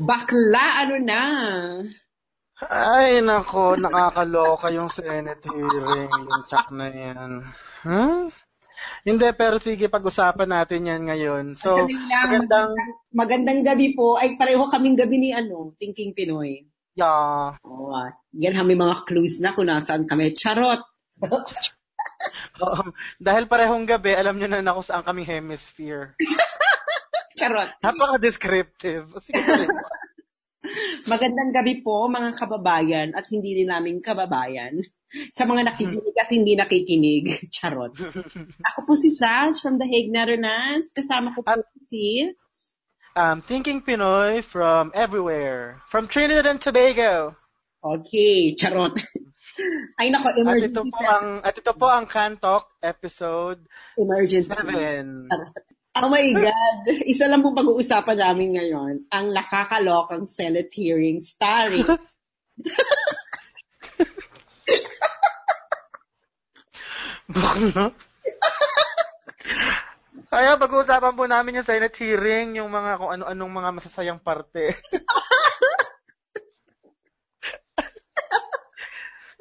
Bakla, ano na? Ay, nako, nakakaloka yung Senate hearing, yung check na yan. Hmm? Hindi, pero sige, pag-usapan natin yan ngayon. So, lang, magandang, Magandang gabi po. Ay, pareho kaming gabi ni ano, Thinking Pinoy. yeah. Oh, ah, yan may mga clues na kung nasaan kami. Charot! Um, dahil parehong gabi, alam nyo na na kung saan kaming hemisphere. Charot! Napaka-descriptive. Sige. Magandang gabi po mga kababayan at hindi rin namin kababayan. Sa mga nakikinig at hindi nakikinig. Charot. Ako po si Saz from The Hague, Netherlands. Kasama ko po si... um, Thinking Pinoy from everywhere. From Trinidad and Tobago. Okay, charot. Ay nako, At emergency. ito po ang, at ito po ang Cantok episode emergency. 7. Oh my God. Isa lang po pag-uusapan namin ngayon, ang nakakalokang Senate hearing starring Bakla? Kaya pag-uusapan po namin yung Senate hearing, yung mga kung ano-anong mga masasayang parte.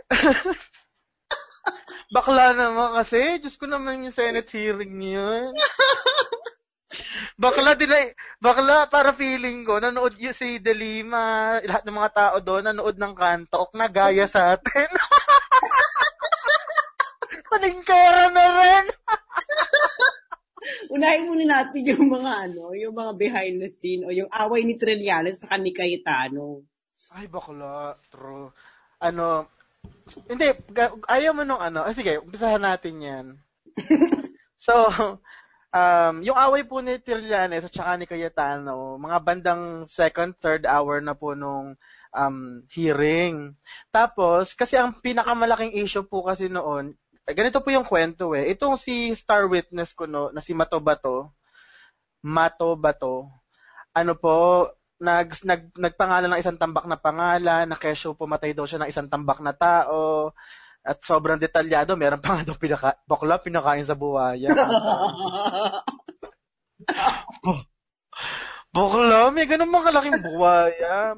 Bakla naman kasi. Diyos ko naman yung Senate hearing yun. Bakla din ay, bakla para feeling ko, nanood yung si De Lima, lahat ng mga tao doon, nanood ng kantok, nagaya sa atin. Paningkera na rin. Unahin muna natin yung mga ano, yung mga behind the scene o yung away ni Trillanes sa ni Cayetano. Ay, bakla. True. Ano, hindi, ayaw mo nung ano. Ah, sige, umpisahan natin yan. so, um, yung away po ni Trillanes at saka ni Cayetano, mga bandang second, third hour na po nung um, hearing. Tapos, kasi ang pinakamalaking issue po kasi noon, ganito po yung kwento eh. Itong si star witness ko no, na si Mato Bato, Mato Bato, ano po, nag, nag, nagpangalan ng isang tambak na pangalan, na kesyo pumatay daw siya ng isang tambak na tao, at sobrang detalyado, meron pa nga daw pinaka, bakla, pinakain sa buhaya. bakla, may ganun mga kalaking buhaya.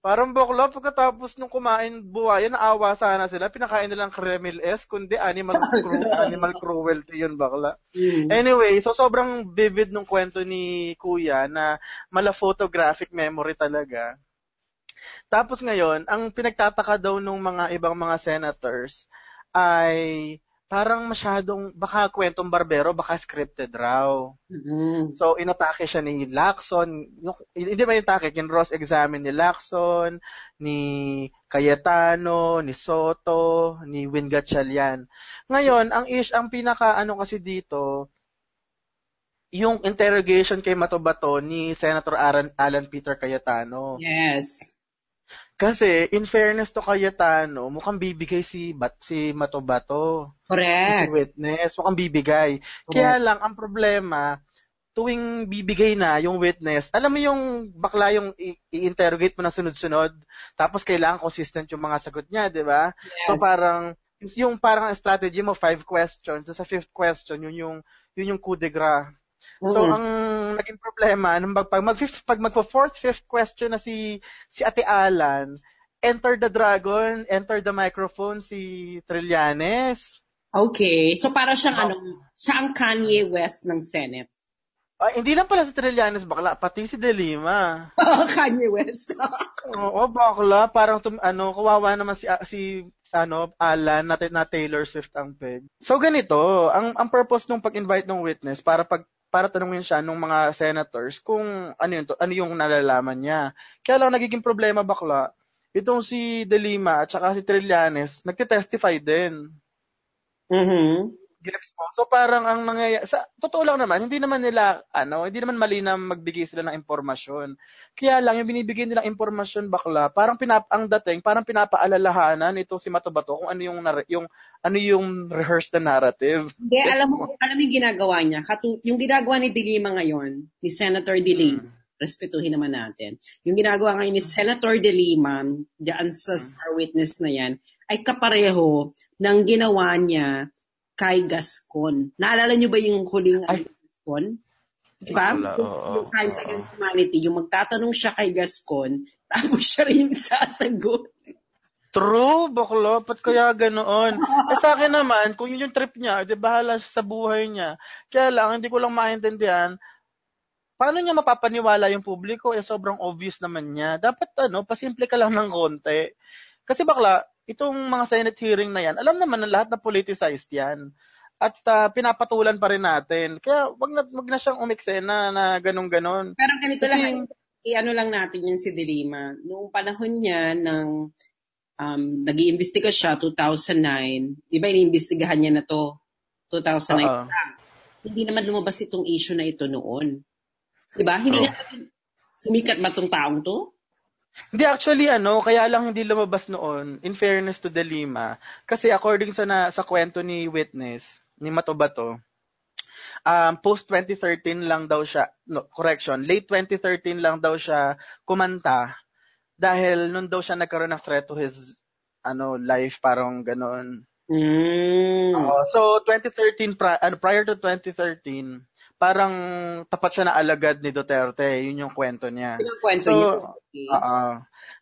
Parang bakla, pagkatapos nung kumain buhaya, naawa sana sila, pinakain nilang Kremil S, kundi animal, cru- animal cruelty yun bakla. Mm. Anyway, so sobrang vivid nung kwento ni Kuya na mala photographic memory talaga. Tapos ngayon, ang pinagtataka daw nung mga ibang mga senators ay parang masyadong, baka kwentong barbero, baka scripted raw. Mm. So, inatake siya ni Lacson. Yung, hindi ba inatake? Kin-Ross examine ni Lacson, ni Cayetano, ni Soto, ni Win Gatchalian. Ngayon, ang ish, ang pinaka ano kasi dito, yung interrogation kay Matobato ni Senator Alan, Alan Peter Cayetano. Yes. Kasi, in fairness to Cayetano, mukhang bibigay si, Bat, si Matobato. Si Correct. witness, mukhang bibigay. Kaya lang, ang problema, tuwing bibigay na yung witness, alam mo yung bakla yung i-interrogate mo na sunod-sunod, tapos kailangan consistent yung mga sagot niya, di ba? So Yes. parang, yung parang ang strategy mo, five questions, so sa fifth question, yun yung, yun yung coup de grace. So, Mm. ang naging problema, nung pag, pag, mag, fifth, pag magpo-fourth, fifth question na si, si Ate Alan, enter the dragon, enter the microphone si Trillanes. Okay. So, para siyang ano, siya ang Kanye West ng Senate. Ay, hindi lang pala si Trillanes bakla, pati si De Lima. Kanye West. Oo, bakla. Parang tum, ano, kawawa naman si, si ano, Alan na, na Taylor Swift ang peg. So ganito, ang ang purpose nung pag-invite ng witness para pag para tanungin siya nung mga senators kung ano yun, to, ano yung nalalaman niya. Kaya lang nagiging problema bakla. Itong si De Lima at saka si Trillanes, nagte-testify din. Mhm. Gets mo? So parang ang nangyayari, sa totoo lang naman, hindi naman nila, ano, hindi naman mali na magbigay sila ng impormasyon. Kaya lang, yung binibigay nilang impormasyon bakla, parang pinap, ang dating, parang pinapaalalahanan ito si Matobato kung ano yung, yung, ano yung rehearsed na narrative. Hindi, alam mo, alam mo yung ginagawa niya. Katu- yung ginagawa ni Dilima ngayon, ni Senator Dilima, respetuhin naman natin. Yung ginagawa ngayon ni Senator De Lima, dyan sa star witness na yan, ay kapareho ng ginawa niya kay Gascon. Naalala niyo ba yung huling Ay. ano, Gascon? Diba? Wala, yung, Crimes oo. Against Humanity, yung magtatanong siya kay Gascon, tapos siya rin yung sasagot. True, bakla. Ba't kaya ganoon? eh sa akin naman, kung yun yung trip niya, di bahala siya sa buhay niya. Kaya lang, hindi ko lang maintindihan, paano niya mapapaniwala yung publiko? Eh, sobrang obvious naman niya. Dapat, ano, pasimple ka lang ng konti. Kasi bakla, itong mga Senate hearing na yan, alam naman na lahat na politicized yan. At ah, pinapatulan pa rin natin. Kaya wag na, wag na siyang umiksena na ganun-ganon. Pero ganito Kasi- lang, i-ano lang natin yun si Dilima. Noong panahon niya ng um, nag-iimbestiga siya, 2009, di ba iniimbestigahan niya na to, 2009 Oo. hindi naman lumabas itong issue na ito noon. Di ba? Hindi Oo. nga sumikat ba tong taong to? Hindi, actually, ano, kaya lang hindi lumabas noon, in fairness to the Lima, kasi according sa, na, sa kwento ni witness, ni Matobato, um, post 2013 lang daw siya, no, correction, late 2013 lang daw siya kumanta dahil nun daw siya nagkaroon ng threat to his ano life parang ganon. Mm. Oo. so 2013 pri- ano, prior to 2013 parang tapat siya na alagad ni Duterte, yun yung kwento niya. Pinakwento So, niya. Okay. Oo.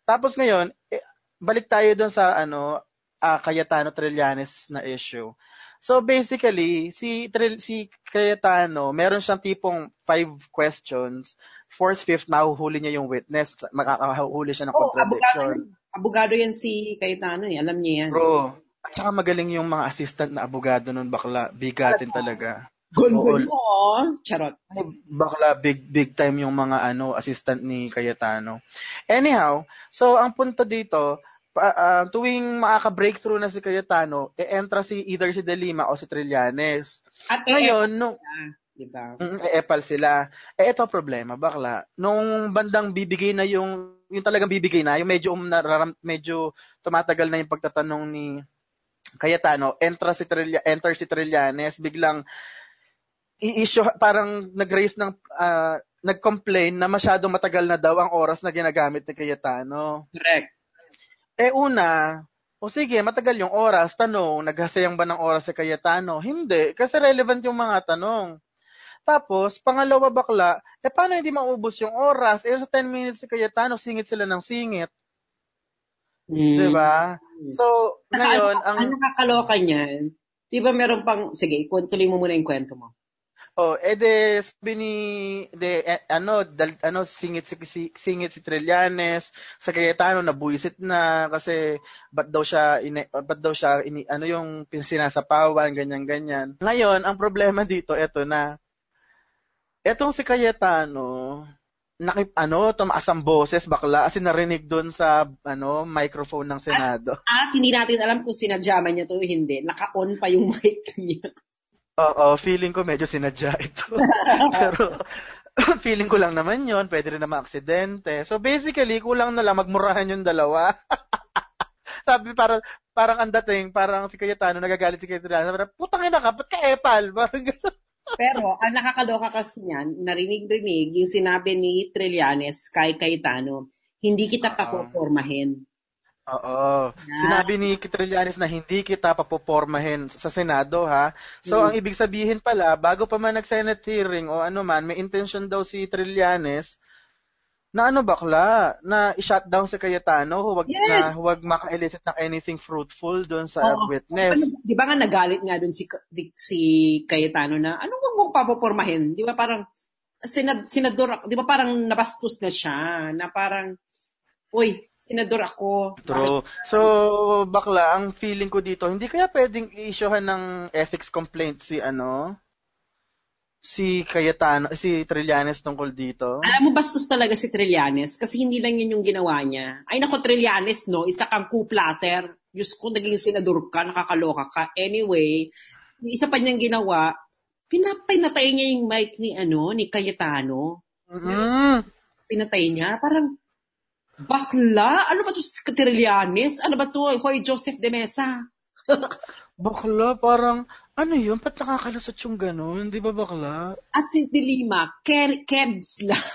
Tapos ngayon, eh, balik tayo dun sa ano, ah, Cayetano Trillanes na issue. So basically, si Tril- si Cayetano, meron siyang tipong five questions, fourth, fifth, mahuhuli niya yung witness, makakahuli siya ng Oh, abogado, contradiction. yan. abogado yan si Cayetano eh. Alam niya yan. Bro, at saka magaling yung mga assistant na abogado nun, bakla, bigatin talaga. Oo. mo, oh. Charot. Bakla big big time yung mga ano assistant ni Cayetano. Anyhow, so ang punto dito, pa, ah, tuwing makaka-breakthrough na si Cayetano, e-entra si either si De Lima o si Trillanes. At Ngayon, nung eh, di ba? mm, e-epal sila. Eh ito problema, bakla. Nung bandang bibigay na yung yung talagang bibigay na, yung medyo um, nararam, medyo tumatagal na yung pagtatanong ni Cayetano, entra si Trilla, enter si Trillanes, biglang i-issue parang nag-raise ng ah, nag-complain na masyadong matagal na daw ang oras na ginagamit ni Cayetano. Correct. Eh una, o sige, matagal yung oras, tanong, naghasayang ba ng oras si Cayetano? Hindi, kasi relevant yung mga tanong. Tapos, pangalawa bakla, eh paano hindi maubos yung oras? Eh sa 10 minutes si Cayetano, singit sila ng singit. Mm. Di ba? So, ngayon, ang, ang, ang nakakaloka niyan, di ba meron pang, sige, tuloy mo muna yung kwento mo. Oh, ede sabi ni de eh, ano dal, ano singit si, si singit si Trillanes sa Cayetano na buisit na kasi ba't daw siya ini, ba't daw siya ini, ano yung sinasapawan ganyan ganyan. Ngayon, ang problema dito eto na etong si Cayetano nakip ano tumaas ang boses bakla kasi narinig doon sa ano microphone ng Senado. At hindi natin alam kung sinadyaman niya to hindi. Naka-on pa yung mic niya. Oo, feeling ko medyo sinadya ito. Pero feeling ko lang naman yon pwede rin naman aksidente. So basically, kulang na lang magmurahan yung dalawa. Sabi parang parang ang dating, parang si Cayetano nagagalit si Cayetano. Sabi, putang ina ka, ba't ka epal? Parang gano'n. Pero ang nakakaloka kasi niyan, narinig-rinig yung sinabi ni Trillanes kay Cayetano, hindi kita Oo. papopormahin. Oo. Yeah. Sinabi ni Trillanes na hindi kita papopormahin sa Senado, ha? So, Mm. ang ibig sabihin pala, bago pa man nag-Senate hearing o ano man, may intention daw si Trillanes na ano bakla, na i-shutdown si Cayetano, huwag, Yes! na, huwag maka-elicit ng anything fruitful doon sa Oo. witness. Di ba nga nagalit nga dun si, di- si Cayetano na, anong wag mong papopormahin? Di ba parang, sinad, senador, di ba parang nabastos na siya, na parang, uy, senador ako. True. So, bakla, ang feeling ko dito, hindi kaya pwedeng i-issuehan ng ethics complaint si ano, si Cayetano, si Trillanes tungkol dito. Alam mo, bastos talaga si Trillanes kasi hindi lang yun yung ginawa niya. Ay nako, Trillanes, no? Isa kang coup-platter. Diyos ko, naging senador ka, nakakaloka ka. Anyway, isa pa niyang ginawa, pinapinatay niya yung mic ni, ano, ni Cayetano. Mm. Pinatay niya. Parang, bakla? Ano ba to si Trillanes? Ano ba to? Hoy, Joseph de Mesa. Bakla, parang, ano yun? Ba't nakakalusot yung ganun? Di ba bakla? At si Dilima, Ker Kebs lang.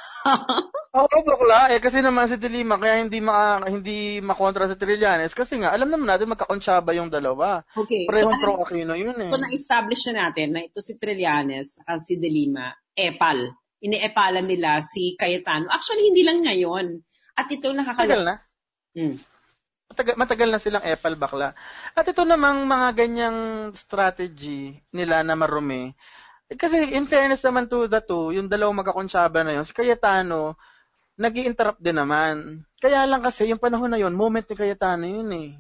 Oo, bakla. Eh, kasi naman si Dilima, kaya hindi ma hindi makontra sa Trillanes. Kasi nga, alam naman natin magkakonsyaba yung dalawa. Okay. Parehong so, pro Aquino yun eh. So, na-establish na natin na ito si Trillanes at si De Lima, epal. iniepalan nila si Cayetano. Actually, hindi lang ngayon. At ito nakakal... Matagal na. Hmm. Matagal, matagal na silang epal bakla. At ito namang mga ganyang strategy nila na marumi. Eh, Kasi in fairness naman to the two, yung dalawang magkakonsyaba na yun, si Cayetano, nag interrupt din naman. Kaya lang kasi, yung panahon na yun, moment ni Cayetano yun eh.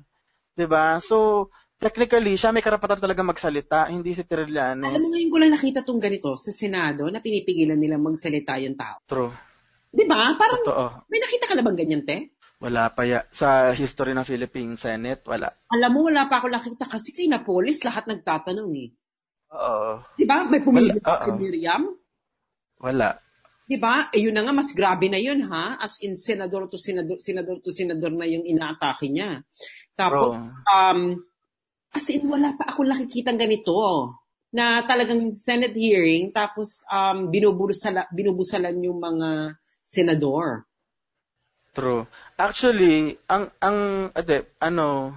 ba So, technically, siya may karapatan talaga magsalita, hindi si Trillanes. Alam mo ngayon ko lang nakita tong ganito sa Senado na pinipigilan nilang magsalita yung tao. True. Di ba? Parang Totoo. may nakita ka na bang ganyan, te? Wala pa ya. Sa history ng Philippine Senate, wala. Alam mo, wala pa ako nakita kasi kay Napolis lahat nagtatanong eh. Oo. Di ba? May pumili kay. Miriam. Wala. Di ba? Eh, yun na nga, mas grabe na yun, ha? As in, senador to senador, senador to senador na yung inaatake niya. Tapos, Bro. um, as in, wala pa ako nakikitang ganito. Na talagang Senate hearing, tapos um, binubusala, binubusalan yung mga senador. True. Actually, ang ang ade, ano,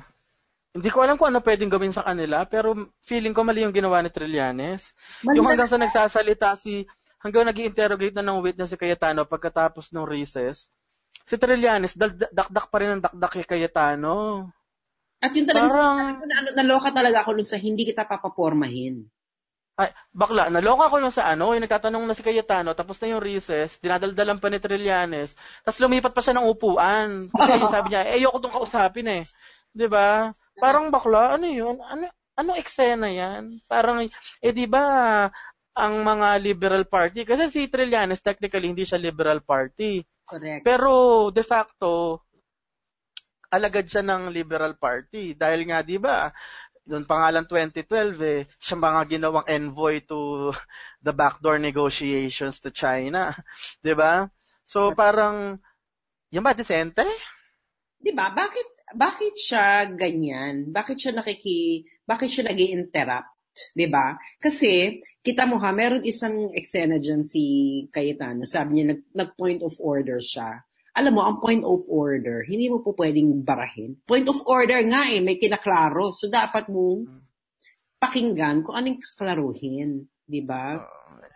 hindi ko alam kung ano pwedeng gawin sa kanila, pero feeling ko mali yung ginawa ni Trillanes. Mali yung hanggang sa nagsasalita si hanggang nag interrogate na ng witness si Cayetano pagkatapos ng recess, si Trillanes dakdak pa rin ng dakdak kay Cayetano. At yun talaga, Parang- na, ano, naloka talaga ako nun sa hindi kita papapormahin. Ay, bakla, naloka ko lang sa ano, yung nagtatanong na si Cayetano, tapos na yung recess, dinadaldalan pa ni Trillanes, tapos lumipat pa siya ng upuan. Kasi yung sabi niya, eh, ayoko tong kausapin eh. 'Di ba? Parang bakla, ano yun? Ano, ano eksena yan? Parang, eh di ba, ang mga liberal party, kasi si Trillanes, technically, hindi siya liberal party. Correct. Pero, de facto, alagad siya ng liberal party. Dahil nga, di ba, noong pangalan 2012, eh, siya mga ginawang envoy to the backdoor negotiations to China. Di ba? So, parang, yan ba, disente? Di ba? Bakit, bakit siya ganyan? Bakit siya nakiki, bakit siya nag interrupt Di ba? Kasi, kita mo ha, meron isang eksena dyan si Cayetano. Sabi niya, nag, nag-point of order siya. Alam mo, ang point of order, hindi mo po pwedeng barahin. Point of order nga eh, may kinaklaro. So, dapat mong pakinggan kung anong kaklaruhin. Di ba?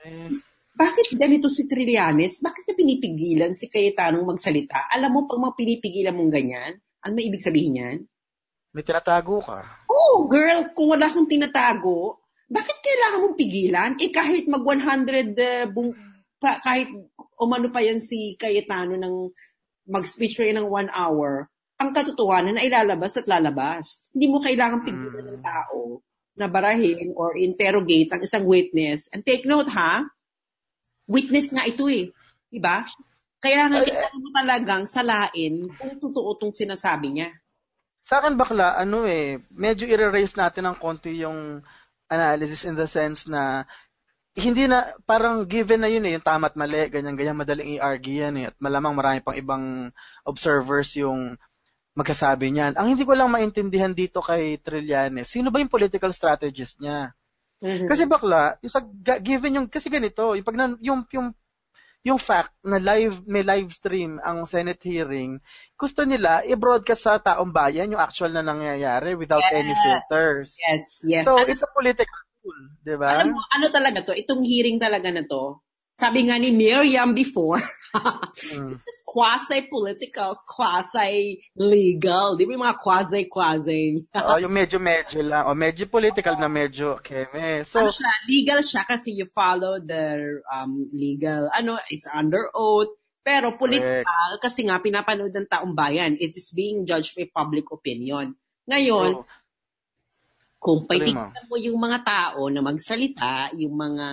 Eh, Bakit ganito si Trillanes? Bakit na pinipigilan si Cayetano magsalita? Alam mo, pag mga pinipigilan mong ganyan, ano may ibig sabihin yan? may tinatago ka. Oh, girl, kung wala kang tinatago, bakit kailangan mong pigilan? Eh kahit mag 100, uh, bung, pa, kahit umano pa yan si Cayetano ng mag-speech yan ng one hour, ang katotohanan na ilalabas at lalabas. Hindi mo kailangan pigilan ng tao na barahin or interrogate ang isang witness. And take note ha, witness nga ito eh. Diba? Kaya nga kailangan mo talagang salain kung totoo itong sinasabi niya. Sa akin bakla, ano eh, medyo i-raise natin ng konti yung analysis in the sense na hindi na, parang given na yun eh, yung tama at mali, ganyan-ganyan, madaling i-argue yan eh, at malamang marami pang ibang observers yung magkasabi niyan. Ang hindi ko lang maintindihan dito kay Trillanes, sino ba yung political strategist niya? Kasi bakla, yung sa, given yung, kasi ganito, yung, pag na, yung, yung, yung fact na live, may live stream ang Senate hearing, gusto nila i-broadcast sa taong bayan yung actual na nangyayari without Yes. any filters. Yes, yes. So, it's a political tool, di ba? Alam mo, ano talaga to? Itong hearing talaga na to, sabi nga ni Miriam before, Mm. it's quasi-political, quasi-legal. Di ba yung mga quasi-quasi? Oo, yung medyo-medyo lang. O, medyo political na medyo keme. So, ano siya, legal siya kasi you follow the um, legal, ano, it's under oath. Pero political kasi nga pinapanood ng taong bayan. It is being judged by public opinion. Ngayon, so, kung Tuloy mo. yung mga tao na magsalita, yung mga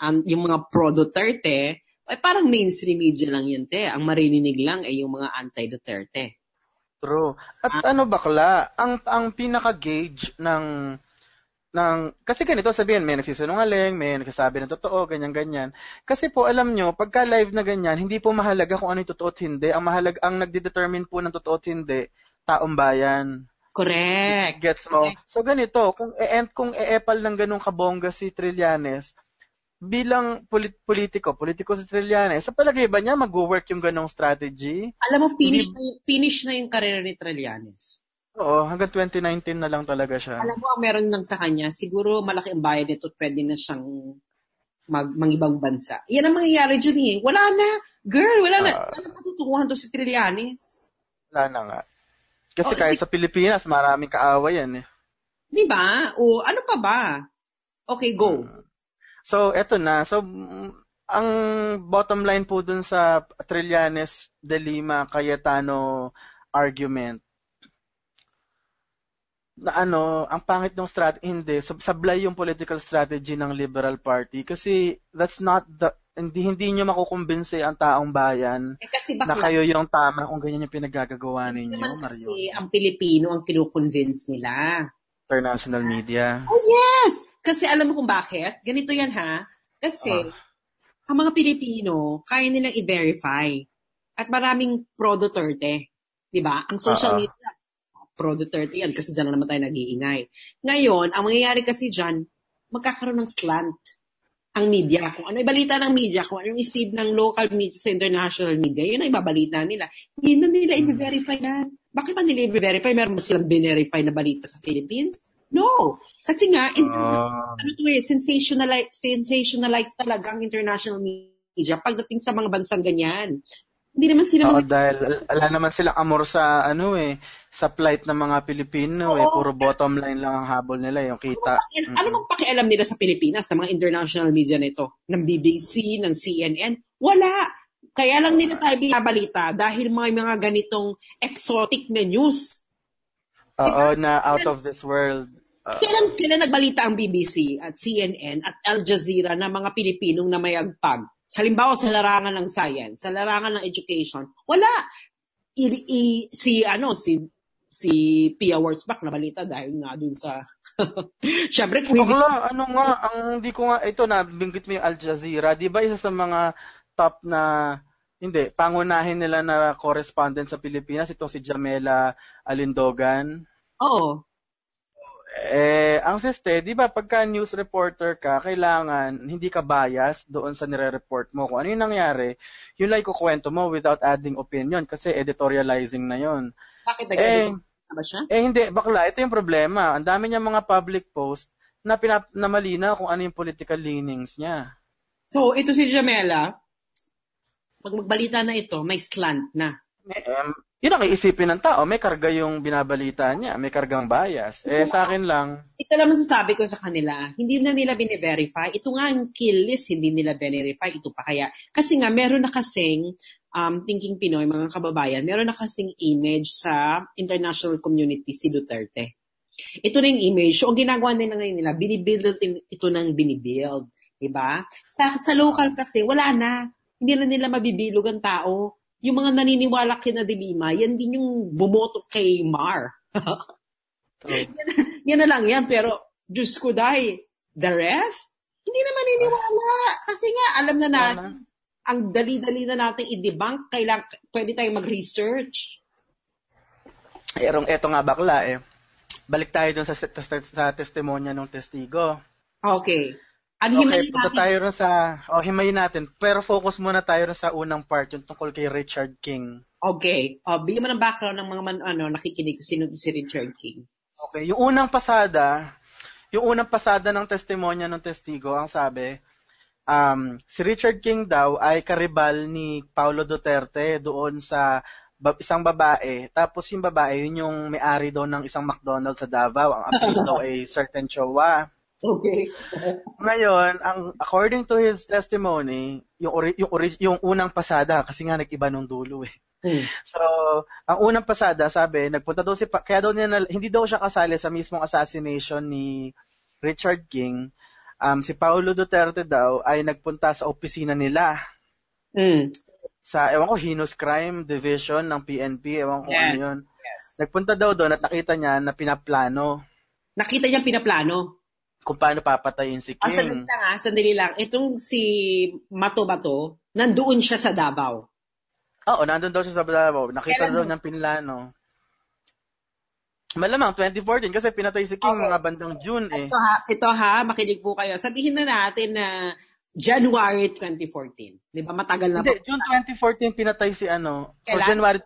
ang- yung mga pro Duterte, ay parang mainstream media lang yun, te. Ang marininig lang ay yung mga anti-Duterte. True. At ano bakla, ang ang pinaka-gauge ng ng kasi ganito sabihin, may nagsisinungaling, may nagsasabi ng totoo, ganyan ganyan. Kasi po alam nyo, pagka live na ganyan, hindi po mahalaga kung ano yung totoo at hindi. Ang mahalaga ang nagde-determine po ng totoo at hindi, taong bayan. Correct. Gets mo? Correct. So ganito, kung e kung e-epal ng ganung kabongga si Trillanes, bilang polit- politiko, politiko si Trillanes, sa palagay ba niya mag-work yung ganong strategy? Alam mo, finish na yung, finish na yung karera ni Trillanes. Oo, hanggang 2019 na lang talaga siya. Alam mo, ang meron lang sa kanya, siguro malaki ang bayad nito pwede na siyang mag, mangibang bansa. Yan ang mangyayari dyan eh. Wala na. Girl, wala na. Ah. wala na patutunguhan to si Trillanes. Wala na nga. Kasi Oh, kahit si- sa Pilipinas, maraming kaaway yan eh. Di ba? O ano pa ba? Okay, go. So, eto na. So, ang bottom line po dun sa Trillanes de Lima Cayetano argument na ano, ang pangit ng strategy, hindi, sab- sablay yung political strategy ng Liberal Party kasi that's not the, hindi, hindi nyo makukumbinse ang taong bayan Eh kasi na bakla. kayo yung tama kung ganyan yung pinagagagawa ninyo, naman kasi Mario. ang Pilipino ang kinukonvince nila. International media. Oh yes! Kasi alam mo kung bakit? Ganito yan ha. Kasi Ah. ang mga Pilipino, kaya nilang i-verify. At maraming pro Duterte. Di ba? Ang social Ah, ah. media, pro Duterte yan kasi dyan na naman tayo nag-iingay. Ngayon, ang mangyayari kasi dyan, magkakaroon ng slant ang media. Kung ano ibalita ng media, kung ano yung i-feed ng local media sa international media, yun ang ibabalita nila. Hindi na nila Hmm. i-verify yan. Bakit ba nila i-verify? Meron ba silang binerify na balita sa Philippines? No. Kasi nga, in- Ah. ano to eh, sensationalize, sensationalize talaga ang international media pagdating sa mga bansang ganyan. Hindi naman sila Oo, mga- dahil ala naman silang amor sa ano eh, sa plight ng mga Pilipino eh, Oo. puro bottom line lang ang habol nila, yung kita. Ano ano bang pakialam nila sa Pilipinas, sa mga international media nito? Ng BBC, ng CNN? Wala. Kaya lang nila tayo binabalita dahil may mga ganitong exotic na news. Oo, na out of this world. Ah, Kailan, kailan nagbalita ang BBC at CNN at Al Jazeera na mga Pilipinong na may agpag? Halimbawa sa larangan ng science, sa larangan ng education, wala. I, i- si ano si si Pia Wurzbach na balita dahil nga dun sa Syempre kung hindi ano nga, ang hindi ko nga, ito na, binggit mo yung Al Jazeera, di ba isa sa mga top na, hindi, pangunahin nila na correspondent sa Pilipinas, itong si Jamela Alindogan. Oo. Eh, ang siste, di ba, pagka news reporter ka, kailangan hindi ka bias doon sa nire-report mo. Kung ano yung nangyari, yun lang ikukwento mo without adding opinion kasi editorializing na yun. Bakit Eh, nag-edit ba siya? eh hindi, bakla, ito yung problema. Ang dami niya mga public post na, pinap- na malinaw kung ano yung political leanings niya. So, ito si Jamela, pag magbalita na ito, may slant na. Eh, em, yun ang iisipin ng tao. May karga yung binabalita niya. May kargang bias. Eh, sa akin lang, Ito lang masasabi ko sa kanila, hindi na nila bine-verify. Ito nga ang kill list, hindi nila verify. Ito pa kaya. Kasi nga, meron na kasing um, Thinking Pinoy, mga kababayan, meron na kasing image sa international community si Duterte. Ito na yung image. So, ang ginagawa nila ngayon nila, binibuild ito nang binibuild. Diba? Sa, sa local kasi, wala na. Hindi na nila mabibilog ang tao. Yung mga naniniwala kina Dilima, yan din yung bumoto kay Mar. true. yan na lang yan. Pero, Diyos ko dahil, the rest, hindi na maniniwala. Kasi nga, alam na natin, ang dali-dali na natin i-debunk, kailang, pwede tayong mag-research. Erong eto nga bakla eh. Balik tayo dun sa, sa, sa testimonya ng testigo. Okay. Ano Okay, himayin punta natin? tayo rin sa, oh, himayin natin. Pero focus muna tayo rin sa unang part, yung tungkol kay Richard King. Okay. O, bigyan mo ng background ng mga man, ano, nakikinig kung sino si Richard King. Okay, yung unang pasada, yung unang pasada ng testimonya ng testigo, ang sabi, um, si Richard King daw ay karibal ni Paulo Duterte doon sa isang babae. Tapos yung babae, yun yung may-ari daw ng isang McDonald's sa Davao. Ang apelido ay Certain Chowa. Okay. Ngayon, ang according to his testimony, yung ori- yung ori- yung unang pasada kasi nga nag-iba nung dulo eh. Hmm. So, ang unang pasada, sabi, nagpunta daw si, Pa- kaya daw niya, na, hindi daw siya kasali sa mismong assassination ni Richard King. Um, si Paulo Duterte daw ay nagpunta sa opisina nila Hmm. sa, ewan ko, Heinous Crime Division ng PNP, ewan ko Yeah. ano yun. Yes. Nagpunta daw doon at nakita niya na pinaplano Nakita niyang pinaplano. Kung paano papatayin si Ah, sandali King. lang ah, sandali lang. Itong si Mato Bato, nandoon siya sa Davao. Oo, nandun daw siya sa Davao. Nakita Kailan daw niyang pinlano. Malamang, 2014, kasi pinatay si King Okay. mga bandang June eh. Ito ha, ito ha, makinig po kayo. Sabihin na natin na January 2014. Di ba? Matagal na Hindi, po. June 2014 pinatay si ano. So Kailan? January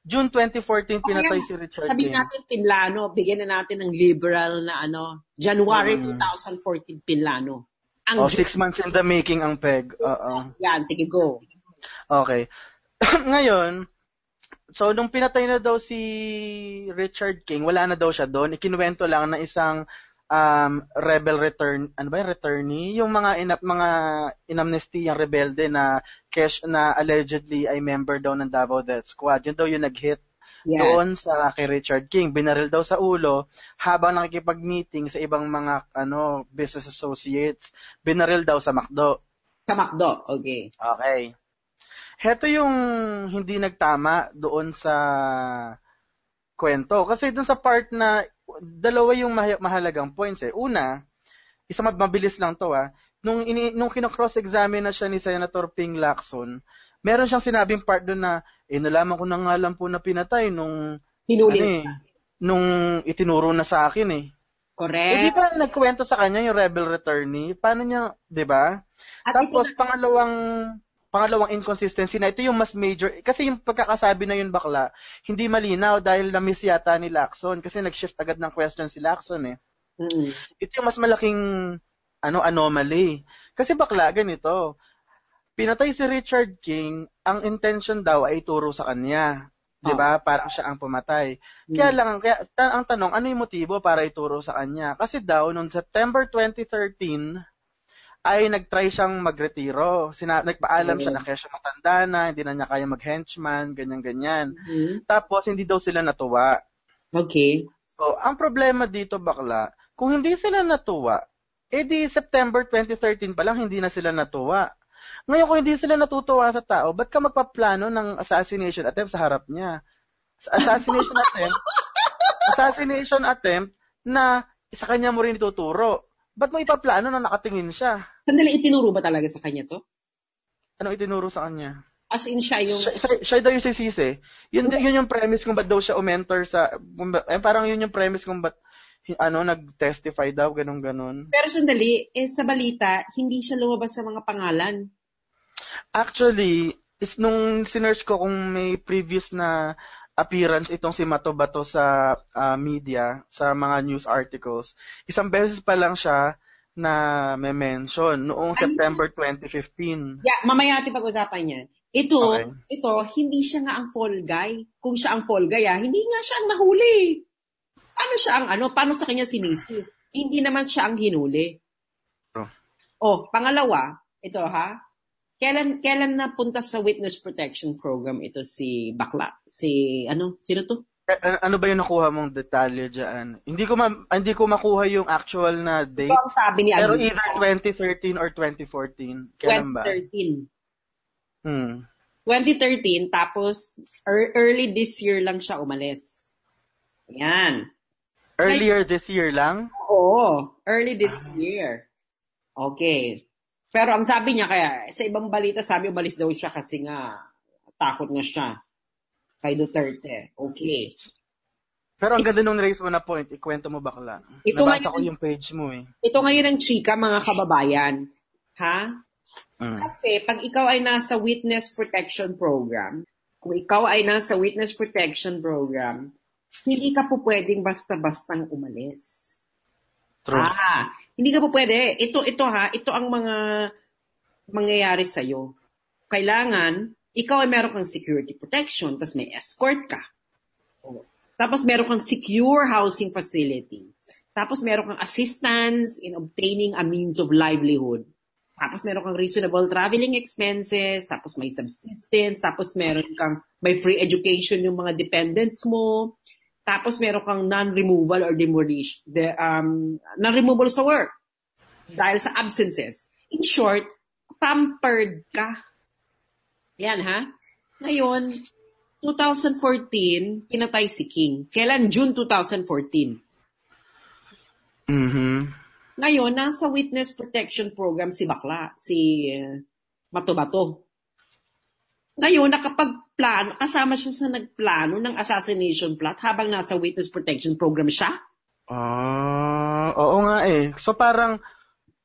June 2014 pinatay yan. si Richard Sabihin King. natin Pinlano, bigyan na natin ng liberal na ano, January Mm. 2014 Pinlano. Ang Oh, six months in the making ang peg. Oo. Yan, sige, go. Okay. Ngayon, so nung pinatay na daw si Richard King, wala na daw siya doon. Ikinuwento lang na isang um, rebel return, ano ba yung returnee? Yung mga inap, mga inamnestiyang rebelde na cash na allegedly ay member daw ng Davao Death Squad. Yun daw yung nag-hit Yan. doon sa kay Richard King. Binaril daw sa ulo habang nakikipag-meeting sa ibang mga ano business associates. Binaril daw sa McDo. Sa McDo, okay. Okay. Heto yung hindi nagtama doon sa kwento. Kasi doon sa part na dalawa yung maha- mahalagang points eh. Una, isa mab- mabilis lang to ah. Nung, ini, nung kino-cross-examine na siya ni Senator Ping Lacson, meron siyang sinabing part doon na, eh nalaman ko na nga lang po na pinatay nung, Hinuli. ano eh, nung itinuro na sa akin eh. Correct. Eh di ba nagkwento sa kanya yung rebel returnee? Paano niya, di ba? Tapos ito, pangalawang pangalawang inconsistency na ito yung mas major kasi yung pagkakasabi na yun bakla hindi malinaw dahil na-miss yata ni Lacson kasi nag-shift agad ng question si Lacson eh. Mm-mm. Ito yung mas malaking ano anomaly. Kasi bakla ganito. Pinatay si Richard King, ang intention daw ay turo sa kanya. 'Di ba? Parang siya ang pumatay. Kaya Mm. lang kaya ta- ang tanong, ano yung motibo para ituro sa kanya? Kasi daw noong September 2013 ay nagtry siyang magretiro. Sina- nagpaalam siya na kaya siya matanda na, hindi na niya kaya mag-henchman, ganyan-ganyan. Mhm. Tapos hindi daw sila natuwa. Okay. So, ang problema dito bakla, kung hindi sila natuwa, eh di September 2013 pa lang hindi na sila natuwa. Ngayon kung hindi sila natutuwa sa tao, ba't ka magpaplano ng assassination attempt sa harap niya? Sa Assassination attempt, assassination attempt na sa kanya mo rin ituturo. Ba't mo ipaplano na nakatingin siya? Sandali, itinuro ba talaga sa kanya to? Ano itinuro sa kanya? As in siya yung... Siya, siya, siya daw yung sisisi. Yun, yun yung premise kung ba't daw siya umentor sa... Eh, parang yun yung premise kung ba't ano, nag-testify daw, ganun ganon Pero sandali, eh, sa balita, hindi siya lumabas sa mga pangalan. Actually, is nung sinearch ko kung may previous na appearance itong si Mato Bato sa ah, media, sa mga news articles, isang beses pa lang siya na may mention noong Ay. September 2015. Yeah, mamaya natin pag-usapan yan. Ito, Okay. ito, hindi siya nga ang fall guy. Kung siya ang fall guy, ah, hindi nga siya ang nahuli. Paano siya ang ano? Paano sa kanya sinisi? Hindi naman siya ang hinuli. Oh. Oh, pangalawa, ito ha. Kailan kailan napunta sa witness protection program ito si Bakla? Si ano? Sino to? Eh, an- ano ba yung nakuha mong detalye diyan? Hindi ko ma- hindi ko makuha yung actual na Ito date. ang sabi ni Pero either 2013 or 2014. Kailan ba? 2013. Hmm. 2013, tapos ear- early this year lang siya umalis. Yan. Earlier this year lang? Oo, early this year. Okay. Pero ang sabi niya kaya, sa ibang balita sabi umalis daw siya kasi nga takot nga siya kay Duterte. Okay. Pero ang ganda nung raise mo na point, ikwento mo bakla. Ito Nabasa ngayon- ko yung page mo eh. Ito ngayon ang chika mga kababayan. Ha? Mm. Kasi pag ikaw ay nasa witness protection program, kung ikaw ay nasa witness protection program, hindi ka po pwedeng basta-bastang umalis. True. Ah, hindi ka po pwede. Ito, ito ha, ito ang mga mangyayari sa'yo. Kailangan, ikaw ay meron kang security protection, tapos may escort ka. O, Tapos meron kang secure housing facility. Tapos meron kang assistance in obtaining a means of livelihood. Tapos meron kang reasonable traveling expenses, tapos may subsistence, tapos meron kang may free education yung mga dependents mo, tapos meron kang non-removal or demolition, the, um, non-removal sa work dahil sa absences. In short, pampered ka. Yan ha. Ngayon, 2014, pinatay si King. Kailan? June 2014. Mhm. Ngayon, nasa witness protection program si Bakla, si uh, Mato-Bato. Ngayon, nakapagplano, kasama siya sa nagplano ng assassination plot habang nasa witness protection program siya. Ah, oo nga eh. So parang,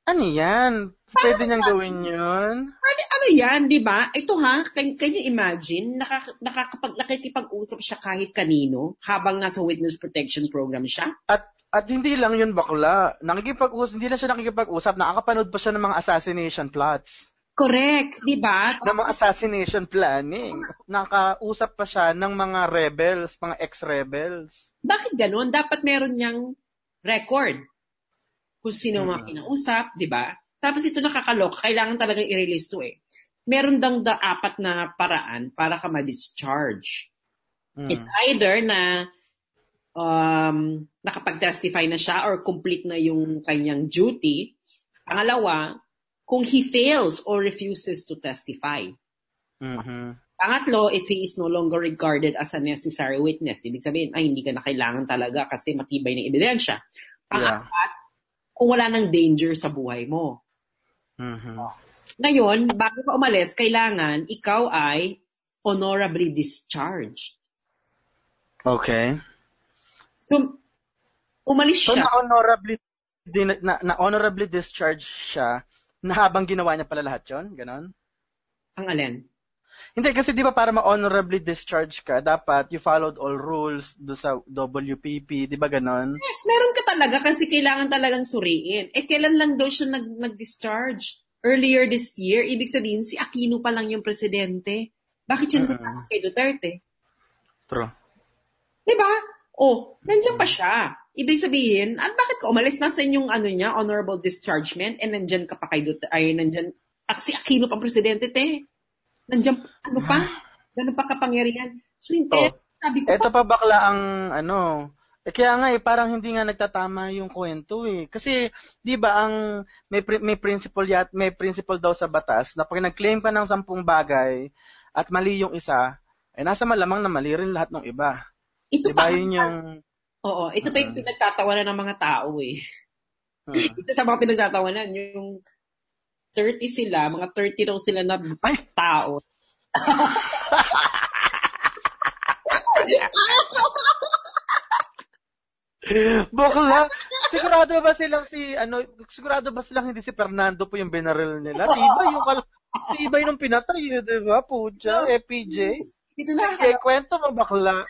ano yan? Pwede niyang gawin yun? Ano, ano yan, di ba? Ito ha, can, can you imagine, nakak, nakakapag, nakikipag-usap siya kahit kanino habang nasa witness protection program siya? At at hindi lang yun bakla. Nakikipag-usap, hindi lang siya nakikipag-usap, nakakapanood pa siya ng mga assassination plots. Correct, di ba? Ng mga assassination planning. Nakausap pa siya ng mga rebels, mga ex-rebels. Bakit ganun? Dapat meron niyang record kung sino mga Hmm. kinausap, di ba? Tapos ito nakakaloka, kailangan talaga i-release to eh. Meron dang da apat na paraan para ka ma-discharge. Mm. It's either na um, nakapag-testify na siya or complete na yung kanyang duty. Pangalawa, kung he fails or refuses to testify. Mhm. Pangatlo, if he is no longer regarded as a necessary witness. Ibig sabihin, ay, hindi ka na kailangan talaga kasi matibay ng ebidensya. Pangapat, kung wala ng danger sa buhay mo. Mhm. Ngayon, bago ka umalis, kailangan ikaw ay honorably discharged. Okay. So, umalis So, siya. na-honorably, din, na, na-honorably discharged siya na habang ginawa niya pala lahat yon Ganon? Ang alin? Hindi, kasi di ba para ma-honorably discharge ka, dapat you followed all rules do sa WPP, di ba ganon? Yes, meron ka talaga kasi kailangan talagang suriin. Eh, kailan lang daw siya nag- nag-discharge? Earlier this year, ibig sabihin, si Aquino pa lang yung presidente. Bakit siya Mm-mm. natakot kay Duterte? True. Di ba? Oh, nandiyan pa siya. Ibig sabihin, ah, bakit ka umalis? Nasa yung ano niya, honorable dischargement, and nandyan ka pa kay Duterte, ay nandyan, ah, si Aquino pang presidente, te. Nandyan, ano pa? Ganun pa kapangyarihan. So, hindi, Oh, sabi ko Ito pa, pa bakla ang ano, eh kaya nga eh, parang hindi nga nagtatama yung kwento eh. Kasi, di ba, ang may, pri- may principle yat, may principle daw sa batas na pag nag-claim ka ng sampung bagay at mali yung isa, eh nasa malamang na mali rin lahat ng iba. ito Di pa, yun yung... oo, ito pa yung Mm. pinagtatawanan ng mga tao eh. Hmm. Isa sa mga pinagtatawanan, yung 30 sila, mga 30 daw sila na Ay! tao. Bakla! Sigurado ba silang si, ano, sigurado ba silang hindi si Fernando po yung binaril nila? Tibay yung, tibay nung pinatay, eh, di ba? Pucha, FPJ. Ito na, Kaya kwento mo, bakla.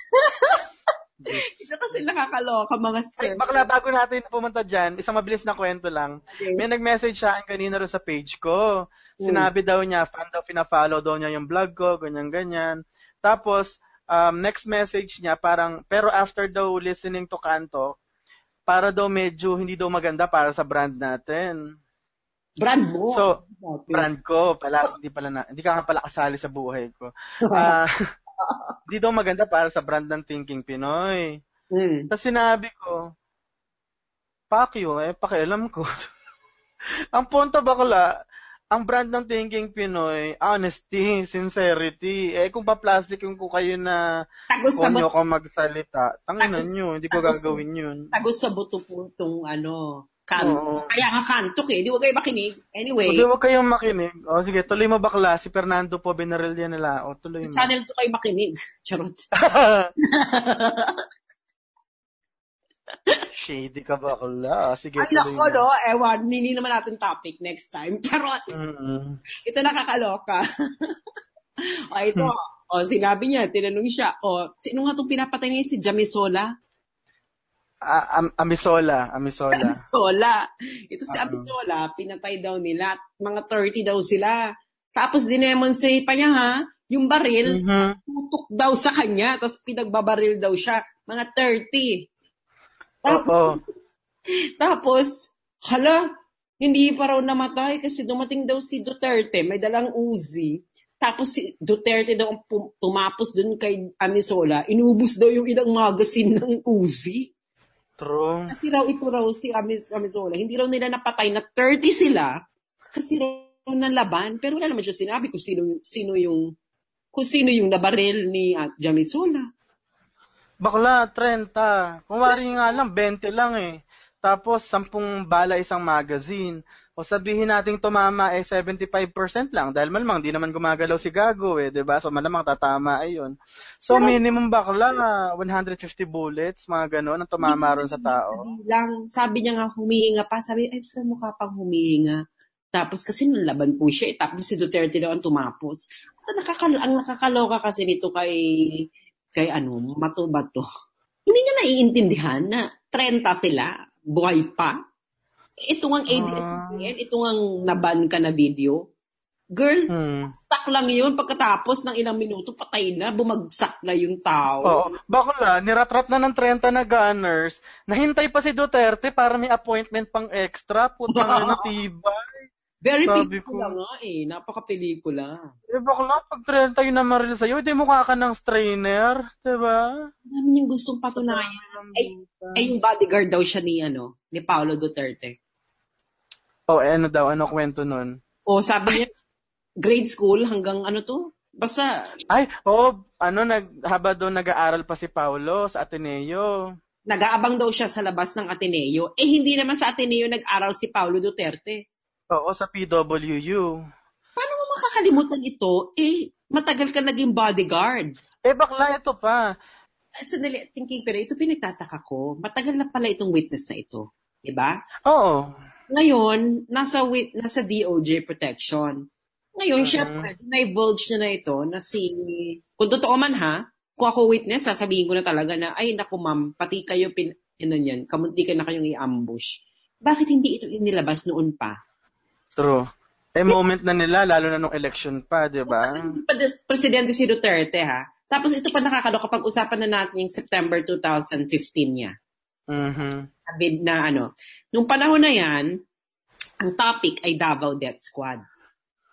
ito kasi nakakaloka mga sir. Ay, bakla, bago natin pumunta dyan, isang mabilis na kwento lang. May nag-message sa akin kanina rin sa page ko. Sinabi daw niya, fan daw, pina-follow daw niya yung vlog ko, ganyan-ganyan. Tapos, um, next message niya, parang, pero after daw listening to Kanto, para daw medyo hindi daw maganda para sa brand natin. Brand mo. So, Okay. brand ko, pala, hindi pala na, hindi ka nga pala kasali sa buhay ko. Ah, hindi daw maganda para sa brand ng Thinking Pinoy. Mm. Tapos sinabi ko, fuck you, eh, pakialam ko. ang punto bakla, ang brand ng Thinking Pinoy, honesty, sincerity. Eh, kung pa-plastic yung ko kayo na Tagos sa konyo buto, ko magsalita, tanginan nyo, hindi ko tapos- gagawin yun. tagos sa buto po itong ano, kan. Oo. Kaya nga kantok eh. Di ba kayo makinig? Anyway, Hindi, huwag kayong makinig. O, sige, tuloy mo bakla. Si Fernando po, binaril yan nila. O, tuloy mo. channel 2 kayo makinig. Charot. Shady ka bakla. Sige, Ay, tuloy nako, no? Ewan, hindi naman natin topic next time. Charot. Mm-mm. Ito nakakaloka. o, ito. O, sinabi niya, tinanong siya, o, sino nga itong pinapatay niya si Jamisola? Ah, am- Amisola, Amisola. Amisola. Ito si Oo. Amisola, pinatay daw nila. Mga 30 daw sila. Tapos dinemonstrate pa niya ha, yung baril, Mhm. tutok daw sa kanya, tapos pinagbabaril daw siya. Mga 30. Tapos, tapos, hala, hindi pa raw namatay kasi dumating daw si Duterte, may dalang Uzi. Tapos si Duterte daw ang pum- tumapos dun kay Amisola, inubos daw yung ilang magazine ng Uzi. True. Kasi raw ito raw si Amis, Amisola, hindi raw nila napatay na 30 sila kasi raw ng laban. Pero wala naman siya sinabi kung sino, sino yung kung sino yung nabaril ni uh, Jamisola. Bakla, 30. Kung wari nga lang, 20 lang eh. Tapos, 10 bala isang magazine. O sabihin nating tumama eh 75% lang dahil malamang di naman gumagalaw si Gago eh, 'di ba? So malamang tatama ayun. So Pero- minimum bakla 150 bullets, mga gano'n ang tumama ron sa tao. Lang, sabi niya nga humihinga pa, sabi, ay, saan mo ka pang humihinga? Tapos kasi nalaban po siya, eh. tapos si Duterte daw ang tumapos. At nakakal ang nakakaloka kasi nito kay, kay ano, Mato-Bato. Hindi niya naiintindihan na 30 sila, buhay pa. Ito ang ABS-CBN, ito ang naban ka na video. Girl, Hmm. tak lang yun. Pagkatapos ng ilang minuto, patay na. Bumagsak na yung tao. Oo. Bakla, niratrat na ng 30 na gunners. Nahintay pa si Duterte para may appointment pang extra. Putang na tibay. Very Sabi pelikula ko. nga eh. Napaka-pelikula. Eh bakla, pag 30 yung namaril sa'yo, hindi mukha ka ng strainer. Diba? Dami niyang gustong patunayan. Ay, ay, yung bodyguard daw siya ni, ano, ni Paolo Duterte. Oh, eh, ano daw, ano kwento nun? O sabi niya, grade school hanggang ano to? Basta, Ay, oh, ano, nag, haba doon nag-aaral pa si Paulo sa Ateneo. nag-aabang daw siya sa labas ng Ateneo. Eh, hindi naman sa Ateneo nag-aral si Paolo Duterte. Oo, sa PWU. Paano mo makakalimutan ito? Eh, matagal ka naging bodyguard. Eh, bakla, ito pa. At sandali, thinking, pero ito pinagtataka ko. Matagal na pala itong witness na ito. Diba? Oo. Ngayon, nasa wit nasa DOJ protection. Ngayon, Mhm. syempre, na-divulge niya na ito na si, kung totoo man ha, kung ako witness, sasabihin ko na talaga na, ay naku ma'am, pati kayo, pin, ano yan, kamunti ka na kayong i-ambush. Bakit hindi ito inilabas noon pa? True. Eh, moment na nila, lalo na nung election pa, di ba? Presidente si Duterte ha. Tapos ito pa nakakaloka pag usapan na natin yung September 2015 niya. Mhm. Sabi na ano, nung panahon na yan, ang topic ay Davao Death Squad.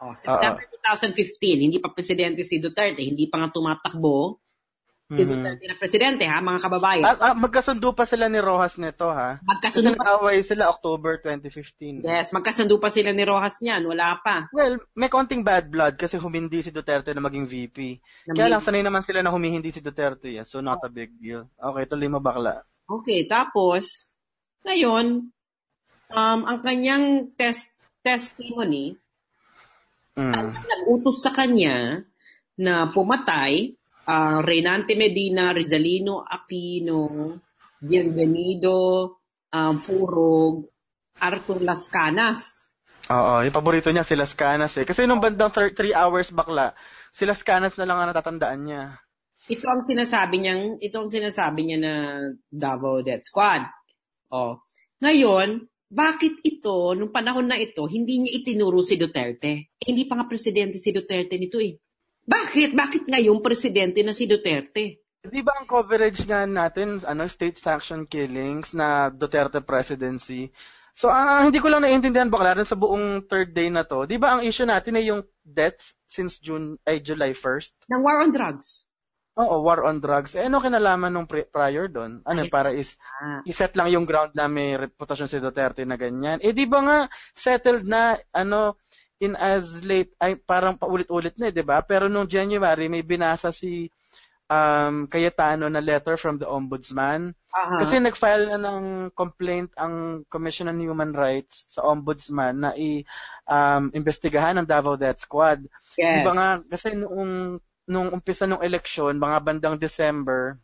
Oh, September 2015, hindi pa presidente si Duterte, hindi pa nga tumatakbo si Mhm. Duterte na presidente ha, mga kababayan. Ah, ah, magkasundo pa sila ni Rojas nito, ha? Kasi magkasundo pa, nag-away sila October 2015. yes, magkasundo pa sila ni Rojas niyan, wala pa. Well, may konting bad blood kasi humindi si Duterte na maging VP. Na Kaya may- lang, sanay naman sila na humihindi si Duterte. eh. So, not a big deal. Okay, tuloy mo bakla. Okay, tapos, ngayon, um, ang kanyang test testimony, Mm. nag-utos sa kanya na pumatay ang Reynante Medina, Rizalino Aquino, Bienvenido, um, Furog, Arthur Las Canas. Oo, yung paborito niya, si Las Canas eh. Kasi nung bandang 3 hours bakla, si Las Canas na lang ang natatandaan niya. Ito ang sinasabi niyang, ito ang sinasabi niya na Davao Death Squad. Oh. Ngayon, bakit ito, nung panahon na ito, hindi niya itinuro si Duterte? Eh, hindi pa nga presidente si Duterte nito eh. Bakit? Bakit ngayon presidente na si Duterte? Di ba ang coverage nga natin, ano, state sanction killings na Duterte presidency? So, ah, hindi ko lang naiintindihan bakla rin sa buong third day na to. Di ba ang issue natin ay yung deaths since June, ay July 1st? Ng war on drugs. Oo, war on drugs. Eh, ano kinalaman nung pre- prior doon? Ano, para is, Ah, iset lang yung ground na may reputasyon si Duterte na ganyan. Eh, di ba nga, settled na, ano, in as late, ay, parang paulit-ulit na, eh, di ba? Pero nung January, may binasa si um, Cayetano na letter from the Ombudsman. aha. Kasi nag-file na ng complaint ang Commission on Human Rights sa Ombudsman na i-investigahan ang Davao Death Squad. yes. Di ba nga, kasi noong, nung umpisa ng eleksyon, mga bandang December,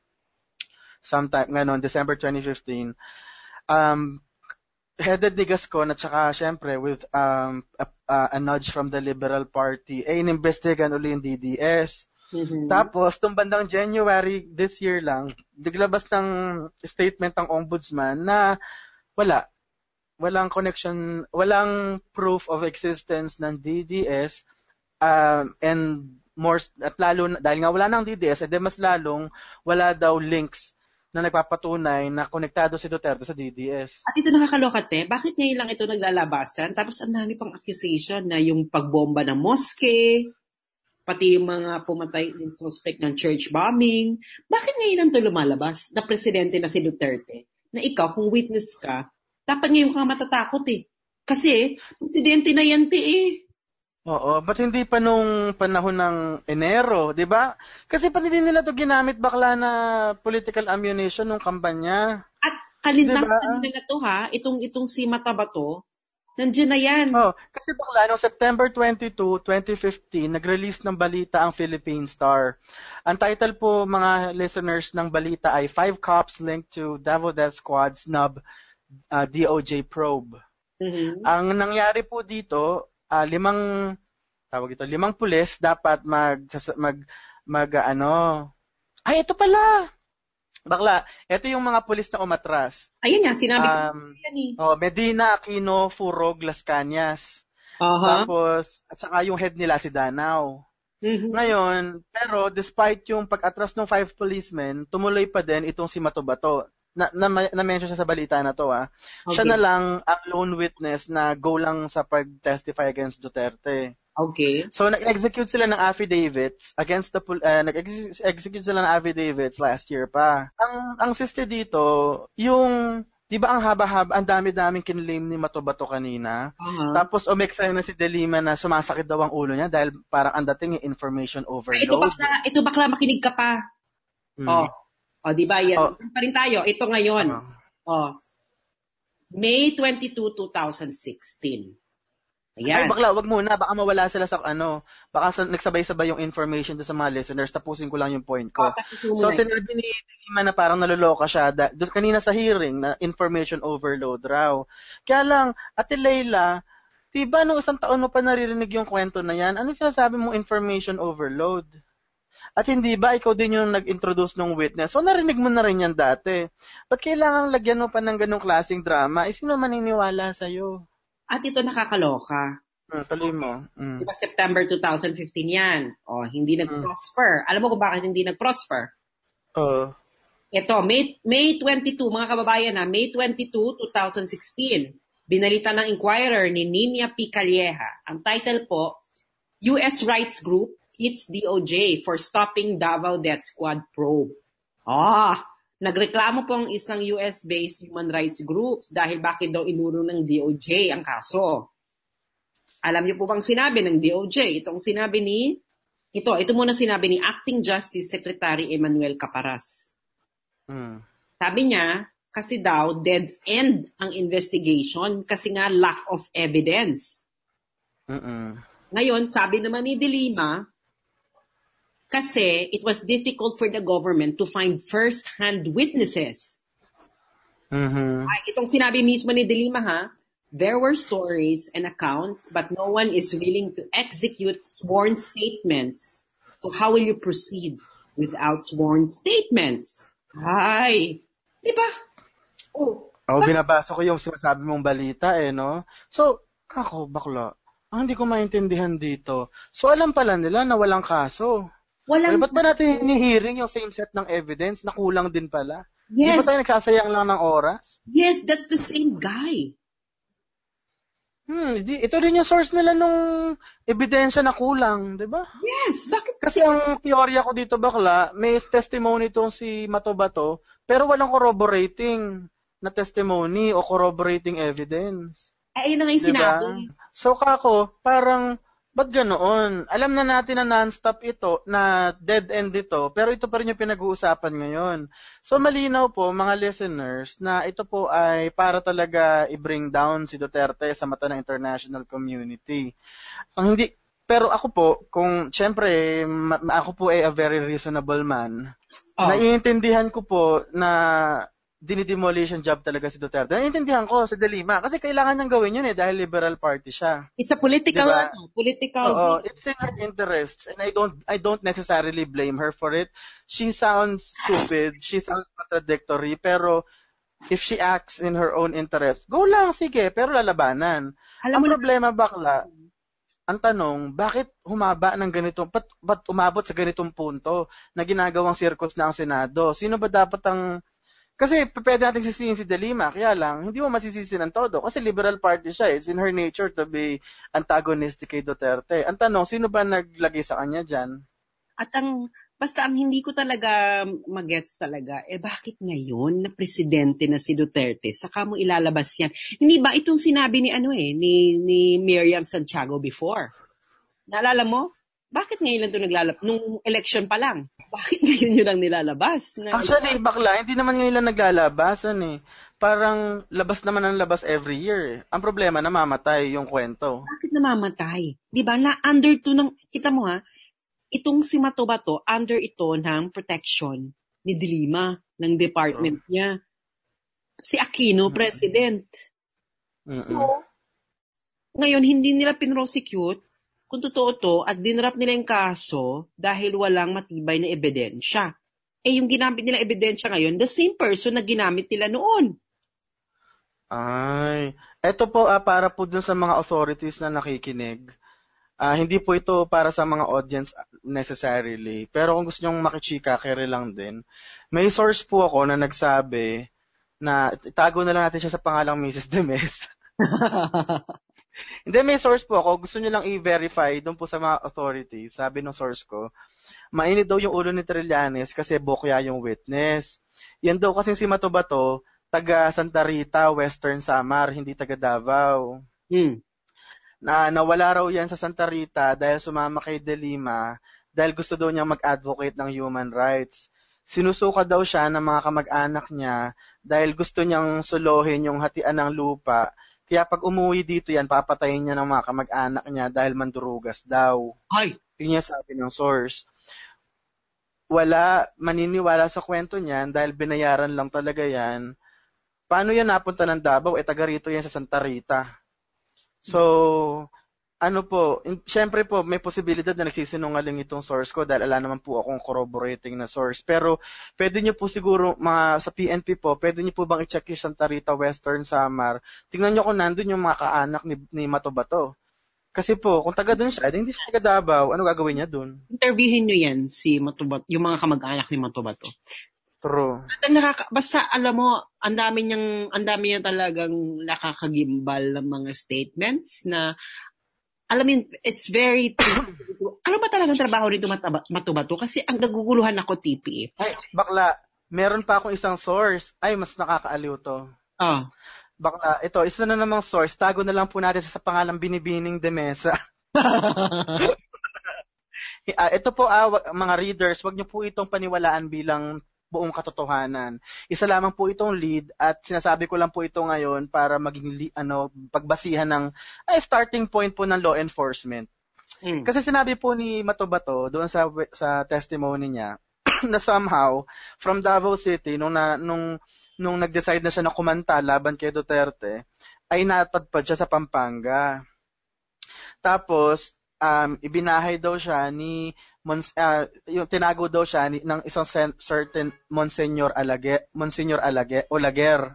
sometime, ngayon, December 2015, um, headed ni Gascon at saka syempre with um, a, a- a nudge from the Liberal Party, eh, inimbestigan uli yung DDS. Mhm. Tapos, tung bandang January this year lang, naglabas ng statement ng ombudsman na wala. Walang connection, walang proof of existence ng DDS um, and more, at lalo, dahil nga wala ng DDS, edi mas lalong wala daw links na nagpapatunay na konektado si Duterte sa DDS. At ito nakakaloka, te. Bakit ngayon lang ito naglalabasan? Tapos ang dami pang accusation na yung pagbomba ng mosque, pati yung mga pumatay yung suspect ng church bombing. Bakit ngayon lang ito lumalabas na presidente na si Duterte? Na ikaw, kung witness ka, dapat ngayon ka matatakot eh. Kasi, presidente na yan, te eh. Oo, ba't hindi pa nung panahon ng Enero, 'di ba? Kasi pati din nila to ginamit bakla na political ammunition nung kampanya. At kalintasan Diba? nila to ha, itong, itong si Matabato, nandiyan na yan. Oh, kasi bakla noong September 22, 2015, nag-release ng balita ang Philippine Star. Ang title po mga listeners ng balita ay Five Cops Linked to Davao Death Squad Snub uh, DOJ Probe. Mhm. Ang nangyari po dito, ah, limang tawag ito, limang pulis dapat mag mag mag ano. Ay, ito pala. Bakla, ito yung mga pulis na umatras. Ayun nga, sinabi ko Um, yan eh. oh, Medina, Aquino, Furog, Las Cañas. Aha. Tapos, at saka yung head nila si Danao. Mhm. Ngayon, pero despite yung pag-atras ng five policemen, tumuloy pa din itong si Matobato. Na, na, na-mention siya sa balita na to ah. Siya Okay. na lang ang lone witness na go lang sa pag-testify against Duterte. Okay. So nag-execute sila ng affidavits against the uh, nag-execute sila ng affidavits last year pa. Ang ang sister dito, yung 'di ba ang haba-haba, ang dami-daming kinlaim ni Matobato kanina. Aha. Tapos umeksa na si Delima na sumasakit daw ang ulo niya dahil parang ang dating yung information Ay, ito overload. bakla, ito bakla makinig ka pa. Mm. Oh. Oh, di ba yan? Oh. Pa rin tayo. Ito ngayon. Ano? Oh. May 22, 2016. Ay, Ayan. bakla, wag muna. Baka mawala sila sa ano. Baka sa, nagsabay-sabay yung information doon sa mga listeners. Tapusin ko lang yung point ko. Oh, So, sinabi ni Lima na parang naluloka siya. Da, doon kanina sa hearing na information overload raw. Kaya lang, Ate Leila, diba nung isang taon mo pa naririnig yung kwento na yan, ano sinasabi mong information overload? At hindi ba ikaw din yung nag-introduce ng witness? So narinig mo na rin yan dati. Ba't kailangan lagyan mo pa ng ganong klaseng drama? Eh, sino maniniwala sa'yo? At ito nakakaloka. Hmm, tuloy mo. Hmm. Di ba September 2015 yan? Oh, hindi nag-prosper. Alam mo kung bakit hindi nag-prosper? Oo. Ito, May, May 22, mga kababayan na, May 22, 2016, binalita ng Inquirer ni Nina P. Calleja. Ang title po, U.S. Rights Group hits DOJ for stopping Davao Death Squad probe. Ah, nagreklamo po ang isang US-based human rights groups dahil bakit daw inurong ng DOJ ang kaso. Alam niyo po bang sinabi ng DOJ? Itong sinabi ni, ito, ito muna sinabi ni Acting Justice Secretary Emmanuel Caparas. Hmm. Sabi niya, kasi daw, dead end ang investigation kasi nga lack of evidence. Mm-mm. Ngayon, sabi naman ni De Lima, kasi it was difficult for the government to find first-hand witnesses. Mhm. Ay, itong sinabi mismo ni De Lima ha, there were stories and accounts but no one is willing to execute sworn statements. So how will you proceed without sworn statements? Ay, di ba? Oh, Oh, binabasa ko yung sinasabi mong balita eh, no? So, kako, bakla. Ang hindi ko maintindihan dito. So, alam pala nila na walang kaso. Walang... Pero ba't ba natin hini-hearing yung same set ng evidence na kulang din pala? Di ba Yes, tayo nagsasayang lang ng oras? yes, that's the same guy. Hmm, di, ito rin yung source nila nung ebidensya na kulang, di ba? Yes, bakit Kasi ang teorya ko dito bakla, may testimony tong si Matobato, pero walang corroborating na testimony o corroborating evidence. Ay, yun na nga yung Diba? sinabi. So kako, parang, ba't ganoon? Alam na natin na non-stop ito, na dead end ito, pero ito pa rin yung pinag-uusapan ngayon. So malinaw po, mga listeners, na ito po ay para talaga i-bring down si Duterte sa mata ng international community. Ang hindi, pero ako po, kung, syempre, ma- ako po ay a very reasonable man, Oh. naiintindihan ko po na dinidemolition job talaga si Duterte. Naiintindihan ko si De Lima kasi kailangan niyang gawin yun eh dahil liberal party siya. It's a political, Diba? ano, political. Oo, it's in her interests and I don't I don't necessarily blame her for it. She sounds stupid, she sounds contradictory, pero if she acts in her own interest, go lang, sige, pero lalabanan. Alam Ang mo na, problema bakla, ang tanong, bakit humaba ng ganitong, ba't, ba't umabot sa ganitong punto na ginagawang circus na ang Senado? Sino ba dapat ang, kasi pwede natin sisihin si De Lima, kaya lang, hindi mo masisisi ng todo. Kasi liberal party siya, it's in her nature to be antagonistic kay Duterte. Ang tanong, sino ba naglagay sa kanya dyan? at ang, basta ang hindi ko talaga magets talaga, eh bakit ngayon na presidente na si Duterte, saka mo ilalabas yan? Hindi ba itong sinabi ni ano eh, ni, ni Miriam Santiago before? Naalala mo? Bakit ngayon lang ito naglalabas? Nung election pa lang. Bakit ngayon yun lang nilalabas? Na, Actually, bakla, hindi naman ngayon lang naglalabasan eh. Parang labas naman ang labas every year eh. Ang problema, namamatay yung kwento. bakit namamatay? Di ba? Na under to ng, kita mo ha, itong si Matobato, under ito ng protection ni Dilima, ng department niya. Si Aquino, Mm. president. Mm-mm. So, Ngayon, hindi nila pinrosecute kung totoo to at dinrap nila yung kaso dahil walang matibay na ebidensya. Eh, yung ginamit nila ebidensya ngayon, the same person na ginamit nila noon. Ay, eto po ah, para po dun sa mga authorities na nakikinig. Ah, hindi po ito para sa mga audience necessarily. Pero kung gusto nyong makichika, kere lang din. May source po ako na nagsabi na itago na lang natin siya sa pangalang Mrs. Demes. Hindi, may source po ako. Gusto nyo lang i-verify doon po sa mga authorities. Sabi ng source ko, mainit daw yung ulo ni Trillanes kasi bokya yung witness. Yan daw kasi si Matubato, taga Santa Rita, Western Samar, hindi taga Davao. Hmm. Na nawala raw yan sa Santa Rita dahil sumama kay De Lima dahil gusto daw niyang mag-advocate ng human rights. Sinusuka daw siya ng mga kamag-anak niya dahil gusto niyang suluhin yung hatian ng lupa kaya pag umuwi dito yan, papatayin niya ng mga kamag-anak niya dahil mandurugas daw. Ay! Yun yung sabi ng source. Wala maniniwala sa kwento niyan dahil binayaran lang talaga yan. Paano yan napunta ng Davao? Eh, taga rito yan sa Santa Rita. So, ano po, in, syempre po, may posibilidad na nagsisinungaling itong source ko dahil ala naman po akong corroborating na source. Pero, pwede nyo po siguro, mga, sa PNP po, pwede nyo po bang i-check yung Santa Rita Western Samar? Tingnan nyo kung nandun yung mga kaanak ni, ni Matobato. Kasi po, kung taga doon siya, hindi siya taga Davao, ano gagawin niya doon? Interviewin nyo yan, si Matubato, yung mga kamag-anak ni Matubato. True. At ang nakaka, basta alam mo, ang dami niyang, ang dami niya talagang nakakagimbal ng mga statements na alam mo, it's very, ano ba talagang trabaho nito matubato? Kasi ang naguguluhan ako, TP. Ay, bakla, meron pa akong isang source. Ay, mas nakakaaliw to. Oh. Bakla, ito, isa na namang source. Tago na lang po natin sa pangalang Binibining de Mesa. uh, ito po, ah, mga readers, wag niyo po itong paniwalaan bilang buong katotohanan. Isa lamang po itong lead at sinasabi ko lang po ito ngayon para maging ano pagbasihan ng ay, starting point po ng law enforcement. Mm. Kasi sinabi po ni Matobato doon sa sa testimony niya na somehow from Davao City nung na, nung nung nag-decide na siya na kumanta laban kay Duterte ay napadpad siya sa Pampanga. Tapos um, ibinahay daw siya ni Mons, uh, yung tinago daw siya ni, ng isang sen, certain Monsignor Alage, Monsignor Alage, Olaguer.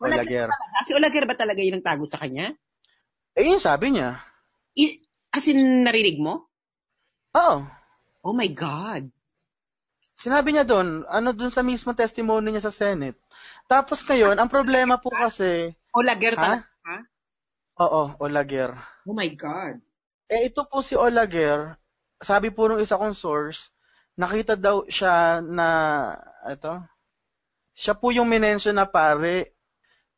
Olaguer. Olaguer. Si Olaguer ba talaga yung nagtago sa kanya? Eh, yun sabi niya. I, as in, narinig mo? Oo. Oh my God. Sinabi niya doon, ano doon sa mismo testimony niya sa Senate. Tapos ngayon, ang problema po kasi... Olaguer talaga, ha? Oo, Olaguer. Oh my God. Eh, ito po si Olaguer, sabi po nung isa kong source, nakita daw siya na, ito, siya po yung minention na pare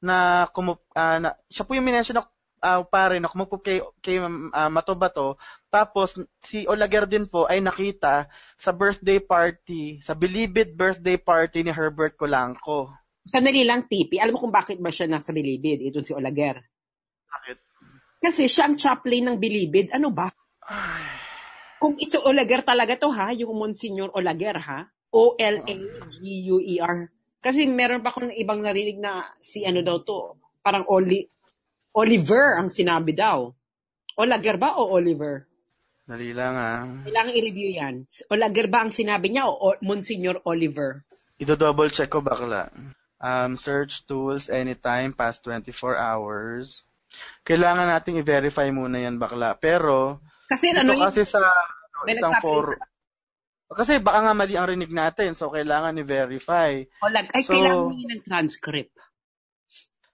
na, kumup, uh, na siya po yung minention na uh, pare na kumupo kay, kay uh, Matobato. Tapos, si Olaguer din po ay nakita sa birthday party, sa Bilibid birthday party ni Herbert Colanco. Sandali lang, Tipi. Alam mo kung bakit ba siya nasa Bilibid? Ito si Olaguer. Bakit? Kasi siya ang chaplain ng Bilibid. Ano ba? Ay. Kung iso Olaguer talaga to ha, yung Monsignor Olaguer ha, O-L-A-G-U-E-R. Kasi meron pa akong ibang narinig na si ano daw to, parang Oli, Oliver ang sinabi daw. Olaguer ba o Oliver? Dali lang ah. Kailangan i-review yan. Olaguer ba ang sinabi niya o, o Monsignor Oliver? Ito double check ko bakla. Um, search tools anytime past 24 hours. Kailangan nating i-verify muna yan bakla. Pero, kasi ito ano kasi sa isang forum. Kasi baka nga mali ang rinig natin, so kailangan i-verify. O, lag, ay, so, kailangan ng transcript.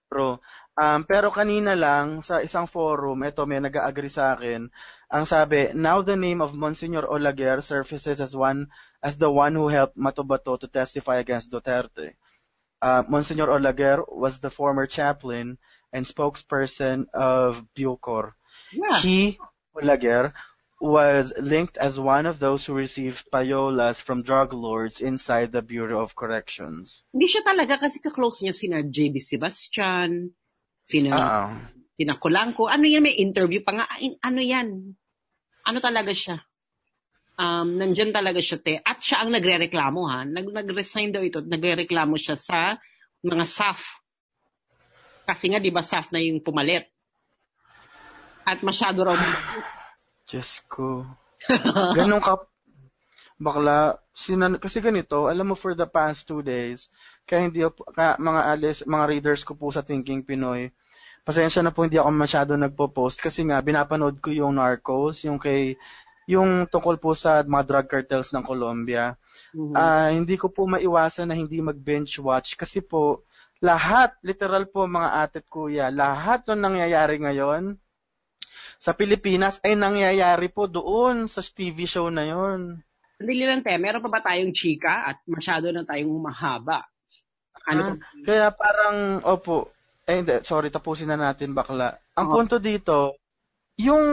Bro, um, pero kanina lang, sa isang forum, ito may nag-agree sa akin, ang sabi, now the name of Monsignor Olaguer surfaces as one as the one who helped Matobato to testify against Duterte. Uh, Monsignor Olaguer was the former chaplain and spokesperson of Bucor. Yeah. He Olaguer was linked as one of those who received payolas from drug lords inside the Bureau of Corrections. Hindi siya talaga kasi ka-close niya sina JB Sebastian, sina, uh-huh. sina Colanco. Ano yan, may interview pa nga. Ano yan? Ano talaga siya? Um, nandyan talaga siya, te. At siya ang nagre-reklamo, ha? Nag, nag-resign daw ito. Nagre-reklamo siya sa mga SAF. Kasi nga, di ba, SAF na yung pumalit. At masyado raw Diyos ko. Ganun ka, bakla, sinan, kasi ganito, alam mo for the past two days, kaya hindi ako, kaya mga alis, mga readers ko po sa Thinking Pinoy, pasensya na po hindi ako masyado nagpo-post kasi nga binapanood ko yung Narcos, yung kay yung tungkol po sa mga drug cartels ng Colombia. Mm-hmm. Uh, hindi ko po maiwasan na hindi mag-bench watch kasi po lahat, literal po mga atet kuya, lahat ng nangyayari ngayon, sa Pilipinas ay nangyayari po doon sa TV show na yon. Hindi lang te, meron pa ba tayong chika at masyado na tayong humahaba? Ano ah, kaya parang, opo, eh hindi, sorry, tapusin na natin bakla. Ang oh. punto dito, yung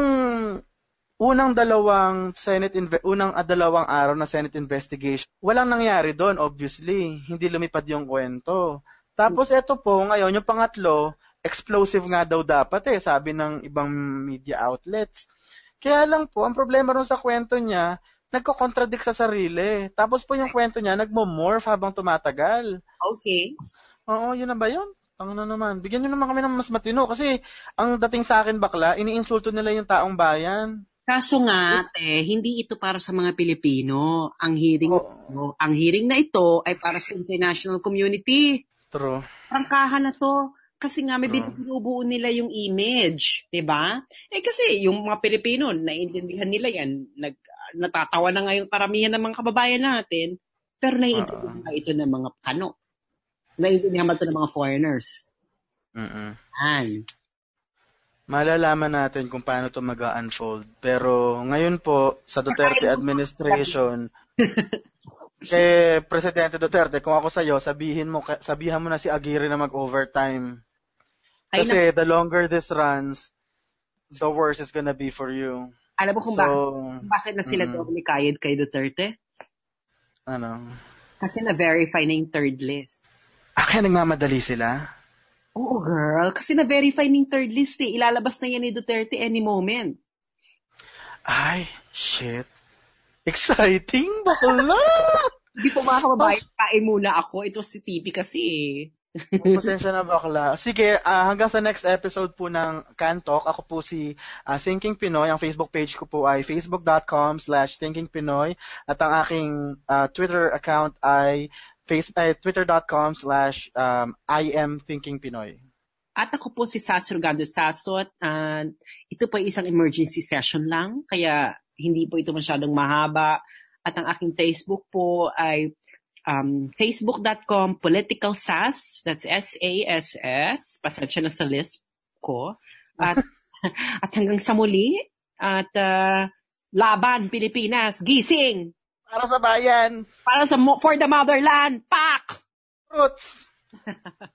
unang dalawang Senate inve- unang uh, dalawang araw na Senate investigation, walang nangyari doon obviously. Hindi lumipad yung kwento. Tapos ito po ngayon yung pangatlo, explosive nga daw dapat eh, sabi ng ibang media outlets. Kaya lang po, ang problema ron sa kwento niya, nagko-contradict sa sarili. Tapos po yung kwento niya, nagmo-morph habang tumatagal. Okay. Oo, yun na ba yun? Ang na naman. Bigyan nyo naman kami ng mas matino. Kasi ang dating sa akin bakla, iniinsulto nila yung taong bayan. Kaso nga, te, hindi ito para sa mga Pilipino. Ang hearing, oh. ang hearing na ito ay para sa international community. True. Prangkahan na to. Kasi nga may binubuo nila yung image, 'di ba? Eh kasi yung mga Pilipino, naiintindihan nila 'yan. Nag natatawa na ngayon karamihan ng mga kababayan natin, pero naiintindihan uh, ito ng mga kano. Naiintindihan ito ng mga foreigners? Mm. Yan. Malalaman natin kung paano ito mag-unfold. Pero ngayon po, sa Duterte administration, kay Presidente Duterte, kung ako sa'yo, sabihin mo, sabihan mo na si Aguirre na mag-overtime. Kasi the longer this runs, the worse it's gonna be for you. Alam mo kung so, bakit, bakit na sila mm, doble kayod kay Duterte? Ano? Kasi na-verify na yung third list. Ah, kaya nagmamadali sila? Oo, girl. Kasi na-verify na yung third list eh. Ilalabas na yan ni Duterte any moment. Ay, shit. Exciting, bakla! Hindi po mga kababayan, kain muna ako. Ito si TV kasi eh. Pasensya na bakla. Sige, uh, hanggang sa next episode po ng Can Talk, ako po si uh, Thinking Pinoy. Ang Facebook page ko po ay facebook.com slash thinkingpinoy. At ang aking uh, Twitter account ay face, uh, twitter.com slash um, I am Thinking Pinoy. At ako po si Sasro Gando Sasot. Uh, ito po ay isang emergency session lang, kaya hindi po ito masyadong mahaba. At ang aking Facebook po ay um, facebook.com political sass, that's S-A-S-S, pasensya na sa list ko. At, at hanggang sa muli, at uh, laban Pilipinas, gising! Para sa bayan! Para sa for the motherland, pak! Roots!